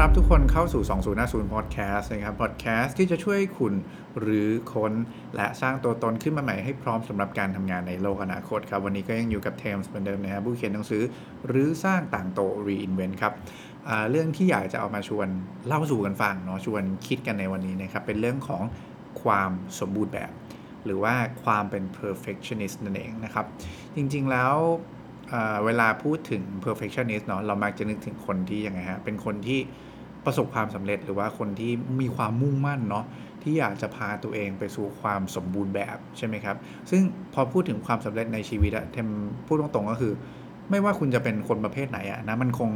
รับยินดีต้อนรับทุกคนเข้าสู่ 2050 Podcast นะครับ Podcast ที่จะช่วยคุณหรือค้นและสร้างตัวตนขึ้นมาใหม่ให้พร้อมสำหรับการทำงานในโลกอนาคตครับ วันนี้ก็ยังอยู่กับเทมส์เหมือนเดิมนะครับผู้เขียนหนังสือหรือสร้างต่างโต Reinvent ครับเรื่องที่อยากจะเอามาชวนเล่าสู่กันฟังเนาะชวนคิดกันในวันนี้นะครับ เป็นเรื่องของความสมบูรณ์แบบ หรือว่าความเป็น perfectionist นั่นเองนะครับ จริงๆแล้ว เวลาพูดถึง perfectionist เนาะเรามักจะนึกถึงคนที่ยังไงฮะ เป็นคนที่ประสบความสำเร็จหรือว่าคนที่มีความมุ่งมั่นเนาะที่อยากจะพาตัวเองไปสู่ความสมบูรณ์แบบใช่ไหมครับ ซึ่งพอพูดถึงความสำเร็จในชีวิตอะเทมพูดตรงๆก็คือ ไม่ว่าคุณจะเป็นคนประเภทไหนอะนะมันคง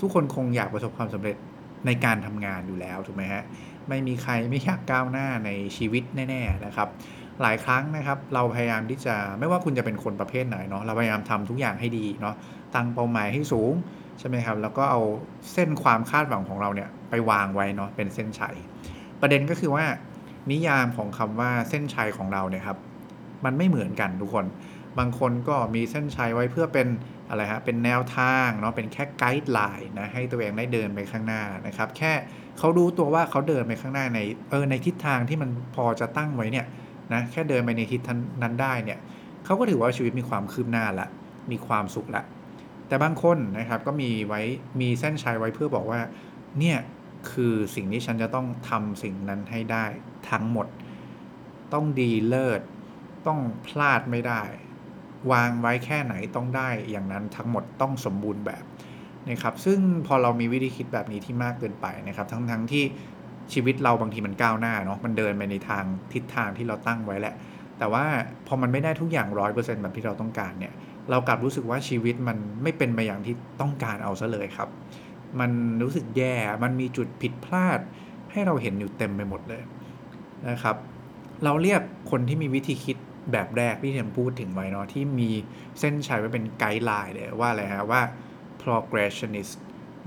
ทุกคนคงอยากประสบความสำเร็จในการทำงานอยู่แล้วถูกไหมฮะไม่มีใครไม่อยากก้าวหน้าในชีวิตแน่ ๆนะครับ หลายครั้งนะครับเราพยายามที่จะไม่ว่าคุณจะเป็นคนประเภทไหนเนาะเราพยายามทำทุกอย่างให้ดีเนาะตั้งเป้าหมายให้สูงใช่ไหมครับแล้วก็เอาเส้นความคาดหวังของเราเนี่ยไปวางไว้เนาะเป็นเส้นชัยประเด็นก็คือว่า นิยามของคำว่าเส้นชัยของเราเนี่ยครับมันไม่เหมือนกันทุกคน บางคนก็มีเส้นชัยไว้เพื่อเป็นอะไรฮะเป็นแนวทางเนาะเป็นแค่ไกด์ไลน์นะให้ตัวเองได้เดินไปข้างหน้านะครับแค่เขารู้ตัวว่าเขาเดินไปข้างหน้าในเออในทิศทางที่มันพอจะตั้งไว้เนี่ย นะแค่เดินไปในทิศนั้นได้เนี่ยเขาก็ถือว่าชีวิตมีความคืบหน้าละ มีความสุขละ แต่บางคนนะครับก็มีไว้มีเส้นชัยไว้เพื่อบอกว่าเนี่ยคือสิ่งที่ฉันจะต้องทำสิ่งนั้นให้ได้ทั้งหมด ต้องดีเลิศต้องพลาดไม่ได้ วางไว้แค่ไหนต้องได้อย่างนั้นทั้งหมดต้องสมบูรณ์แบบนะครับซึ่งพอเรามีวิธีคิดแบบนี้ที่มากเกินไปนะครับ ทั้งทั้งที่ ชีวิตเราบางทีมันก้าวหน้าเนาะมันเดินไปในทางทิศทางที่เราตั้งไว้แหละ แต่ว่าพอมันไม่ได้ทุกอย่างร้อยเปอร์เซ็นต์แบบที่เราต้องการเนี่ยเรากลับรู้สึกว่าชีวิตมันไม่เป็นไปอย่างที่ต้องการเอาซะเลยครับ มันรู้สึกแย่มันมีจุดผิดพลาด ให้เราเห็นอยู่เต็มไปหมดเลยนะครับ เราเรียกคนที่มีวิธีคิดแบบแรกที่เทมพูดถึงไว้เนาะที่มีเส้นชัยไว้เป็นไกด์ไลน์เลยว่าอะไรฮะว่า progressionist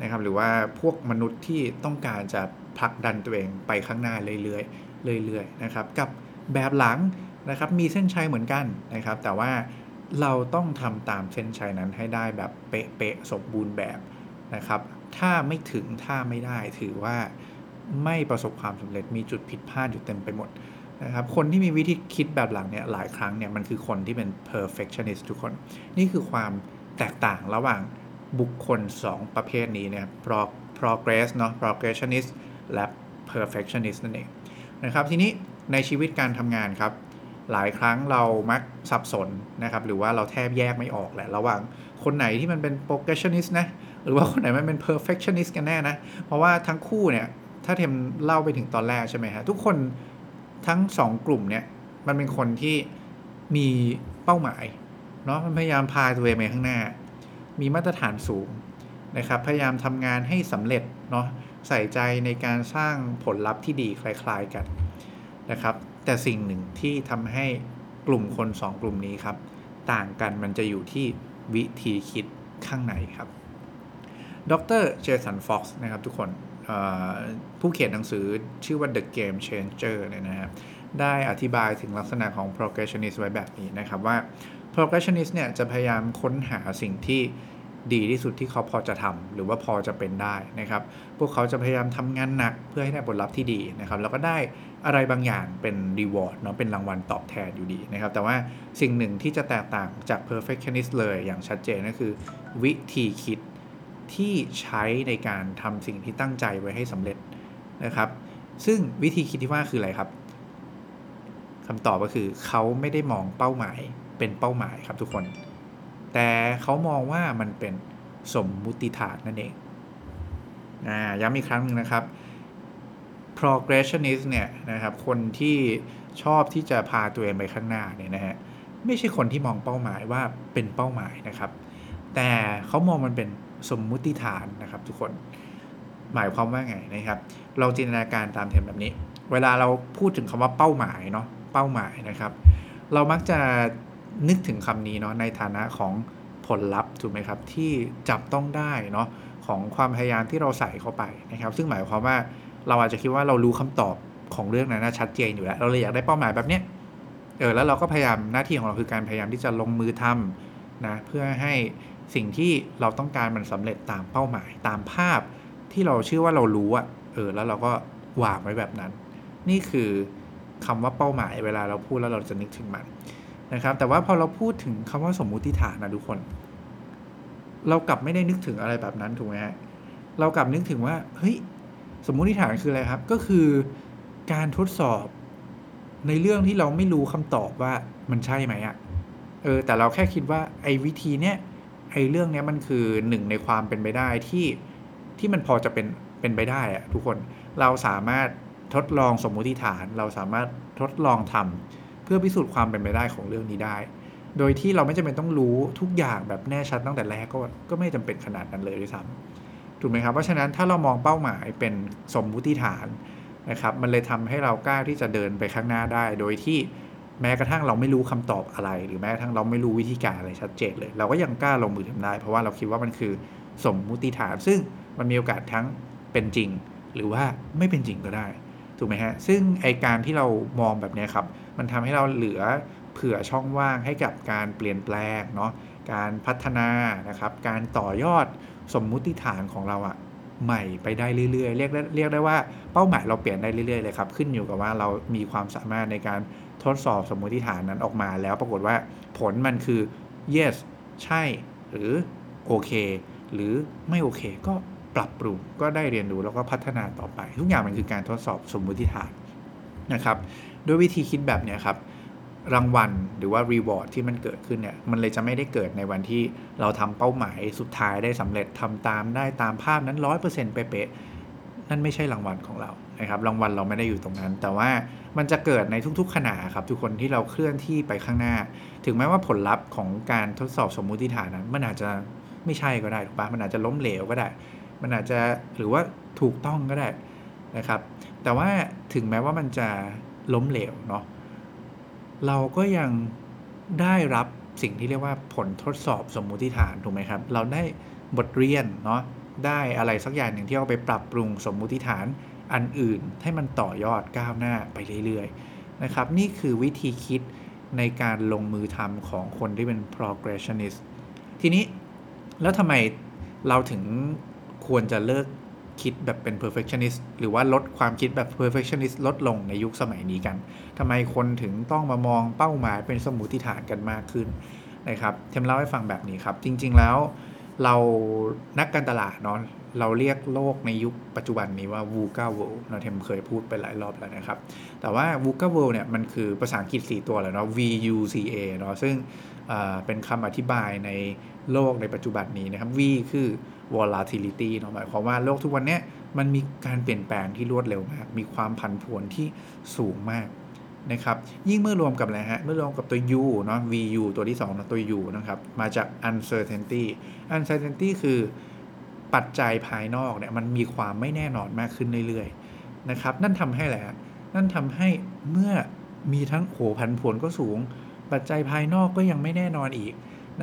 นะครับหรือว่าพวกมนุษย์ที่ต้องการจะ ผลักดันตัวเองไปข้างหน้าเรื่อยๆเรื่อยๆนะครับ กับแบบหลังนะครับมีเส้นชัยเหมือนกันนะครับ แต่ว่าเราต้องทำตามเส้นชัยนั้นให้ได้แบบเป๊ะๆสมบูรณ์แบบนะครับ ถ้าไม่ถึงถ้าไม่ได้ถือว่าไม่ประสบความสำเร็จมีจุดผิดพลาดอยู่เต็มไปหมดนะครับคนที่มีวิธีคิดแบบหลังเนี่ยหลายครั้งเนี่ยมันคือคนที่เป็น perfectionist ทุกคน นี่คือความแตกต่างระหว่างบุคคล 2 ประเภทนี้เนี่ย progress เนาะ progressionist และ perfectionist นั่นเองนะครับทีนี้ในชีวิตการทำงานครับ หลายครั้งเรามักสับสนนะครับหรือว่าเราแทบแยกไม่ออกแหละ ระหว่างคนไหนที่มันเป็น progressionist นะหรือว่าคนไหนมันเป็น perfectionist กันแน่นะ เพราะว่าทั้งคู่เนี่ยถ้าเทมเล่าไปถึงตอนแรกใช่ไหมฮะทุกคนทั้ง 2 กลุ่มเนี่ยมันเป็นคนที่มีเป้าหมายเนาะมันพยายามพาตัวเองไปข้างหน้า มีมาตรฐานสูงนะครับพยายามทำงานให้สำเร็จเนาะ ใส่ใจในการสร้างผลลัพธ์ที่ดีคล้ายๆกันนะครับ แต่สิ่งหนึ่งที่ทำให้กลุ่มคน 2 กลุ่มนี้ครับ ต่างกันมันจะอยู่ที่วิธีคิดข้างในครับ ดรเจสันฟ็อกซ์นะครับทุกคนผู้เขียนหนังสือชื่อว่า The Game Changer เนี่ยนะครับได้อธิบายถึงลักษณะของ progressionist ไว้แบบนี้นะครับว่า progressionist เนี่ยจะพยายามค้นหาสิ่งที่ ดีที่สุดที่เขาพอจะทำหรือว่าพอจะเป็นได้นะครับ พวกเขาจะพยายามทำงานหนักเพื่อให้ได้ผลลัพธ์ที่ดีนะครับ แล้วก็ได้อะไรบางอย่างเป็น reward เนาะเป็นรางวัลตอบแทนอยู่ดีนะครับ แต่ว่าสิ่งหนึ่งที่จะแตกต่างจาก perfectionist เลยอย่างชัดเจนก็คือ วิธีคิดที่ใช้ในการทำสิ่งที่ตั้งใจไว้ให้สำเร็จนะครับ ซึ่งวิธีคิดที่ว่าคืออะไรครับคำตอบก็คือเขาไม่ได้มองเป้าหมายเป็นเป้าหมายครับทุกคน แต่เขามองว่ามันเป็นสมมุติฐานนั่นเองนะย้ำอีกครั้งหนึ่งนะครับ progressionist เนี่ยนะครับคนที่ชอบที่จะพาตัวเองไปข้างหน้าเนี่ยนะฮะไม่ใช่คนที่มองเป้าหมายว่าเป็นเป้าหมายนะครับ แต่เขามองมันเป็นสมมุติฐานนะครับทุกคนหมายความว่าไงนะครับ เราจินตนาการตามเทมแบบนี้ เวลาเราพูดถึงคำว่าเป้าหมายเนาะเป้าหมายนะครับ เรามักจะ นึกถึงคำนี้เนาะในฐานะของผลลัพธ์ถูกไหมครับ ที่จับต้องได้เนาะของความพยายามที่เราใส่เข้าไปนะครับ ซึ่งหมายความว่าเราอาจจะคิดว่าเรารู้คำตอบของเรื่องนั้นชัดเจนอยู่แล้ว เราเลยอยากได้เป้าหมายแบบเนี้ยเออแล้วเราก็พยายามหน้าที่ของเราคือการพยายามที่จะลงมือทำนะเพื่อให้สิ่งที่เราต้องการมันสำเร็จตามเป้าหมาย ตามภาพที่เราเชื่อว่าเรารู้อะเออแล้วเราก็วางไว้แบบนั้น นี่คือคำว่าเป้าหมายเวลาเราพูดแล้วเราจะนึกถึงมัน นะครับ แต่ว่าพอเราพูดถึงคำว่าสมมุติฐานนะทุกคน เรากลับไม่ได้นึกถึงอะไรแบบนั้นถูกไหมฮะเรากลับนึกถึงว่าเฮ้ยสมมุติฐานคืออะไรครับ ก็คือการทดสอบในเรื่องที่เราไม่รู้คำตอบว่ามันใช่ไหมอะเออแต่เราแค่คิดว่าไอ้วิธีเนี้ยไอ้เรื่องเนี้ยมันคือหนึ่งในความเป็นไปได้ที่ที่มันพอจะเป็นเป็นไปได้อะทุกคนเราสามารถทดลองสมมุติฐาน เราสามารถทดลองทำเพื่อพิสูจน์ความเป็นไปได้ของเรื่องนี้ได้ โดยที่เราไม่จำเป็นต้องรู้ทุกอย่างแบบแน่ชัดตั้งแต่แรกก็ก็ไม่จำเป็นขนาดนั้นเลยด้วยซ้ำถูกไหมครับเพราะฉะนั้นถ้าเรามองเป้าหมายเป็นสมมุติฐานนะครับมันเลยทำให้เรากล้าที่จะเดินไปข้างหน้าได้ โดยที่แม้กระทั่งเราไม่รู้คำตอบอะไร หรือแม้กระทั่งเราไม่รู้วิธีการอะไรชัดเจนเลย เราก็ยังกล้าลงมือทำได้ เพราะว่าเราคิดว่ามันคือสมมุติฐาน ซึ่งมันมีโอกาสทั้งเป็นจริง หรือว่าไม่เป็นจริงก็ได้ถูกไหมฮะซึ่งไอการที่เรามองแบบนี้ครับ มันทำให้เราเหลือเผื่อช่องว่างให้กับการเปลี่ยนแปลงเนาะการพัฒนานะครับ การต่อยอดสมมุติฐานของเราอะใหม่ไปได้เรื่อยๆ เรียกได้เรียกได้ว่าเป้าหมายเราเปลี่ยนได้เรื่อยๆเลยครับ ขึ้นอยู่กับว่าเรามีความสามารถในการทดสอบสมมุติฐานนั้นออกมา แล้วปรากฏว่าผลมันคือ yes ใช่ หรือโอเค หรือไม่โอเคก็ปรับปรุงก็ได้เรียนรู้แล้วก็พัฒนาต่อไป ทุกอย่างมันคือการทดสอบสมมุติฐานนะครับ ด้วยวิธีคิดแบบนี้ครับรางวัลหรือว่า reward ที่มันเกิดขึ้นเนี่ยมันเลยจะไม่ได้เกิดในวันที่เราทำเป้าหมายสุดท้ายได้สำเร็จทำตามได้ตามภาพนั้นร้อยเปอร์เซ็นต์เป๊ะๆนั่นไม่ใช่รางวัลของเรานะครับรางวัลเราไม่ได้อยู่ตรงนั้น แต่ว่ามันจะเกิดในทุกๆขณะครับ ทุกคนที่เราเคลื่อนที่ไปข้างหน้า ถึงแม้ว่าผลลัพธ์ของการทดสอบสมมุติฐานนั้น มันอาจจะไม่ใช่ก็ได้ถูกปะมันอาจจะล้มเหลวก็ได้ มันอาจจะหรือว่าถูกต้องก็ได้นะครับ แต่ว่าถึงแม้ว่ามันจะ ล้มเหลวเนาะเราก็ยังได้รับสิ่งที่เรียกว่าผลทดสอบสมมุติฐานถูกไหมครับ เราได้บทเรียนเนาะได้อะไรสักอย่างหนึ่งที่เอาไปปรับปรุงสมมุติฐานอันอื่นให้มันต่อยอดก้าวหน้าไปเรื่อยๆนะครับ นี่คือวิธีคิดในการลงมือทำของคนที่เป็น progressionist ทีนี้แล้วทำไมเราถึงควรจะเลิก คิดแบบเป็น perfectionist หรือว่าลดความคิดแบบ perfectionist ลดลงในยุคสมัยนี้กันทำไมคนถึงต้องมามองเป้าหมายเป็นสมมติฐานกันมากขึ้นนะครับเทมเล่าให้ฟังแบบนี้ครับ จริง ๆแล้วเรานักการตลาดเนาะเราเรียกโลกในยุคปัจจุบันนี้ว่า VUCA world เราเทมเคยพูดไปหลายรอบแล้วนะครับ แต่ว่า VUCA world เนี่ยมันคือภาษาอังกฤษ 4 ตัวเลยเนาะ VUCA เนาะซึ่ง เป็นคำอธิบายในโลกในปัจจุบันนี้นะครับ V คือ volatility เนาะหมายความว่าโลกทุกวันนี้มันมีการเปลี่ยนแปลงที่รวดเร็วมาก มีความผันผวนที่สูงมากนะครับ ยิ่งเมื่อรวมกับอะไรฮะ เมื่อรวมกับตัว U เนาะ VU ตัวที่2นะตัว U นะครับ มาจาก uncertainty uncertainty คือปัจจัยภายนอกเนี่ยมันมีความไม่แน่นอนมากขึ้นเรื่อยๆนะครับ นั่นทำให้อะไรนั่นทำให้เมื่อมีทั้งโหผันผวนก็สูง ปัจจัยภายนอกก็ยังไม่แน่นอนอีก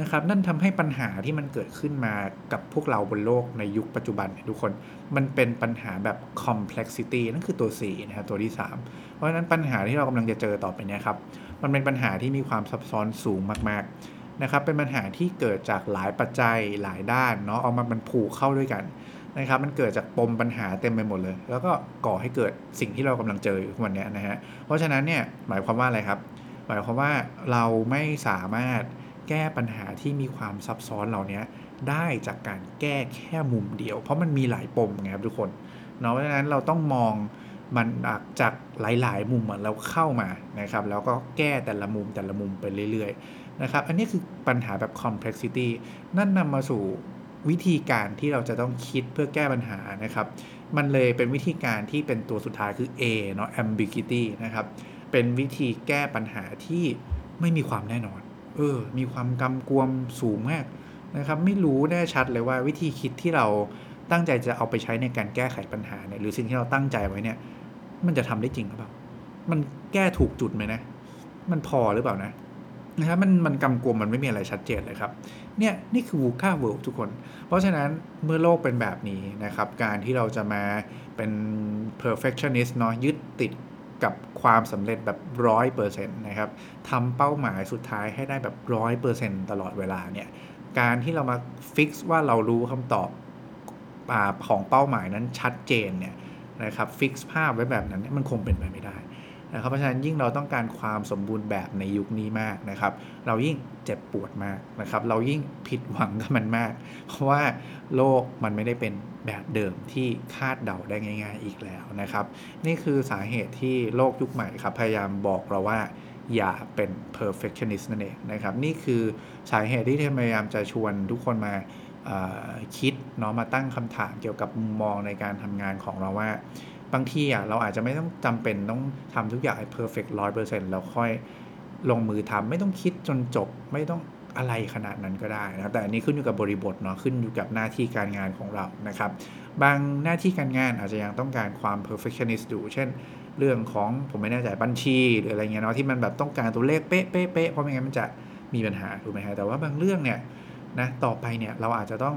นะครับ นั่นทำให้ปัญหาที่มันเกิดขึ้นมากับพวกเราบนโลกในยุคปัจจุบันทุกคนมันเป็นปัญหาแบบ complexity นั่นคือตัว 4 นะครับตัวที่ 3 เพราะฉะนั้นปัญหาที่เรากำลังจะเจอต่อไปนี้ครับ มันเป็นปัญหาที่มีความซับซ้อนสูงมากๆนะครับ เป็นปัญหาที่เกิดจากหลายปัจจัยหลายด้านเนาะเอามามันผูกเข้าด้วยกันนะครับมันเกิดจากปมปัญหาเต็มไปหมดเลย แล้วก็ก่อให้เกิดสิ่งที่เรากำลังเจออยู่วันนี้นะฮะเพราะฉะนั้นเนี่ยหมายความว่าอะไรครับ หมายความว่าเราไม่สามารถแก้ปัญหาที่มีความซับซ้อนเหล่านี้ได้จากการแก้แค่มุมเดียว เพราะมันมีหลายปมไงครับทุกคนเนาะเพราะฉะนั้นเราต้องมองมันจากหลาย ๆ มุมเราเข้ามานะครับ แล้วก็แก้แต่ละมุมแต่ละมุมไปเรื่อย ๆ นะครับ อันนี้คือปัญหาแบบ complexity นั่นนำมาสู่วิธีการที่เราจะต้องคิดเพื่อแก้ปัญหานะครับ มันเลยเป็นวิธีการที่เป็นตัวสุดท้ายคือ A เนาะ ambiguity นะครับ เป็นวิธีแก้ปัญหาที่ไม่มีความแน่นอน เออ มีความกำกวมสูงมากนะครับ ไม่รู้แน่ชัดเลยว่าวิธีคิดที่เราตั้งใจจะเอาไปใช้ในการแก้ไขปัญหาเนี่ยหรือสิ่งที่เราตั้งใจไว้เนี่ย มันจะทำได้จริงหรือเปล่า มันแก้ถูกจุดไหมนะ มันพอหรือเปล่านะนะครับมันมันกำกวมมันไม่มีอะไรชัดเจนเลยครับ เนี่ยนี่คือ VUCA World ทุกคน เพราะฉะนั้นเมื่อโลกเป็นแบบนี้นะครับ การที่เราจะมาเป็น perfectionist เนาะยึดติดกับ ความสำเร็จแบบร้อยเปอร์เซ็นต์นะครับทำเป้าหมายสุดท้ายให้ได้แบบร้อยเปอร์เซ็นต์ตลอดเวลาเนี่ยการที่เรามา fix ว่าเรารู้คำตอบของเป้าหมายนั้นชัดเจนเนี่ยนะครับ fix ภาพไว้แบบนั้นนี่มันคงเป็นไปไม่ได้ นะครับเพราะฉะนั้นยิ่งเราต้องการความสมบูรณ์แบบในยุคนี้มากนะครับ เรายิ่งเจ็บปวดมากนะครับ เรายิ่งผิดหวังกับมันมาก เพราะว่าโลกมันไม่ได้เป็นแบบเดิมที่คาดเดาได้ง่าย ๆ อีกแล้วนะครับ นี่คือสาเหตุที่โลกยุคใหม่ครับพยายามบอกเราว่าอย่าเป็น perfectionist นั่นเองนะครับ นี่คือสาเหตุที่พยายามจะชวนทุกคนมาคิดเนาะมาตั้งคำถามเกี่ยวกับมุมมองในการทำงานของเราว่า บางทีอะเราอาจจะไม่ต้องจำเป็นต้องทำทุกอย่างให้ perfect ร้อยเปอร์เซ็นต์แล้วค่อยลงมือทำไม่ต้องคิดจนจบไม่ต้องอะไรขนาดนั้นก็ได้นะครับ แต่อันนี้ขึ้นอยู่กับบริบทเนาะขึ้นอยู่กับหน้าที่การงานของเรานะครับ บางหน้าที่การงานอาจจะยังต้องการความ perfectionist อยู่ เช่น เรื่องของผมไม่แน่ใจบัญชีหรืออะไรเงี้ยเนาะที่มันแบบต้องการตัวเลขเป๊ะเป๊ะเป๊ะเพราะไม่งั้นมันจะมีปัญหาถูกไหมฮะแต่ว่าบางเรื่องเนี่ยนะต่อไปเนี่ยเราอาจจะต้อง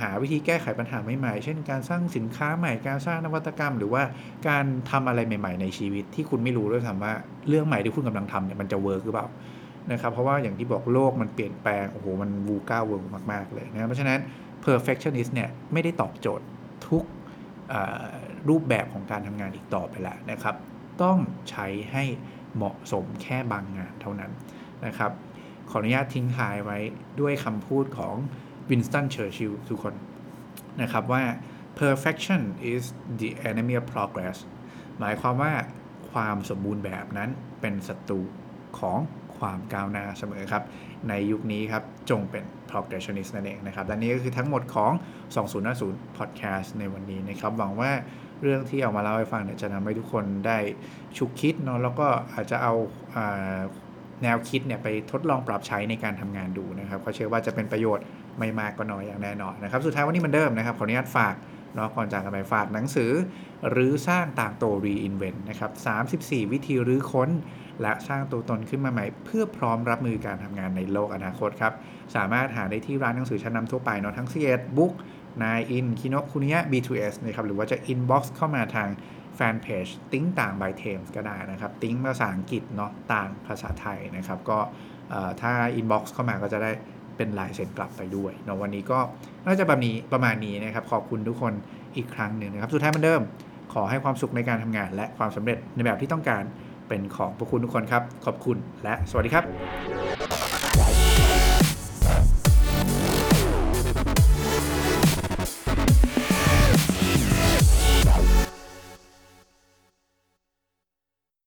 หาวิธีแก้ไขปัญหาใหม่ๆ เช่นการสร้างสินค้าใหม่ การสร้างนวัตกรรม หรือว่าการทำอะไรใหม่ ๆ ในชีวิตที่คุณไม่รู้ด้วยซ้ำว่าเรื่องใหม่ที่คุณกำลังทำเนี่ยมันจะ work หรือเปล่านะครับเพราะว่าอย่างที่บอกโลกมันเปลี่ยนแปลงโอ้โหมัน VUCA World มากๆเลยนะเพราะฉะนั้น perfectionist เนี่ยไม่ได้ตอบโจทย์ทุกรูปแบบของการทำงานอีกต่อไปแล้วนะครับ ต้องใช้ให้เหมาะสมแค่บางงานเท่านั้นนะครับ ขออนุญาตทิ้งท้ายไว้ด้วยคำพูดของ วินสตันเชอร์ชิลทุกคนนะครับว่า perfection is the enemy of progress หมายความว่าความสมบูรณ์แบบนั้นเป็นศัตรูของความก้าวหน้าเสมอครับ ในยุคนี้ครับ จงเป็น progressionist นั่นเองนะครับและนี้ก็คือทั้งหมดของ 2050 podcast ในวันนี้นะครับ หวังว่าเรื่องที่เอามาเล่าให้ฟังเนี่ยจะทำให้ทุกคนได้ชุกคิดเนาะแล้วก็อาจจะเอาแนวคิดเนี่ยไปทดลองปรับใช้ในการทำงานดูนะครับเขาเชื่อว่าจะเป็นประโยชน์ ไม่มากก็น้อยอย่างแน่นอนนะครับ สุดท้ายวันนี้มันเดิมนะครับ ขออนุญาตฝากเนาะก่อนจากกันไปฝากหนังสือ หรือสร้างต่างโต reinvent นะครับ34 วิธีรื้อค้น และสร้างตัวตนขึ้นมาใหม่ เพื่อพร้อมรับมือการทำงานในโลกอนาคตครับ สามารถหาได้ที่ร้านหนังสือชั้นนำทั่วไปเนาะทั้ง c ี Book นายอินคิโนคุนิยะ B2S นะครับหรือว่าจะ inbox เข้ามาทางแฟนเพจติ้งต่าง by Thames ก็ได้นะครับติ้งภาษาอังกฤษเนาะต่างภาษาไทยนะครับก็ถ้า inbox เข้ามาก็จะได้ เป็นลายเซ็นกลับไปด้วยเนาะวันนี้ก็น่าจะแบบนี้ประมาณนี้นะครับ ขอบคุณทุกคนอีกครั้งหนึ่งนะครับ สุดท้ายเหมือนเดิม ขอให้ความสุขในการทำงาน และความสำเร็จในแบบที่ต้องการเป็นของพวกคุณทุกคนครับ ขอบคุณและสวัสดีครับ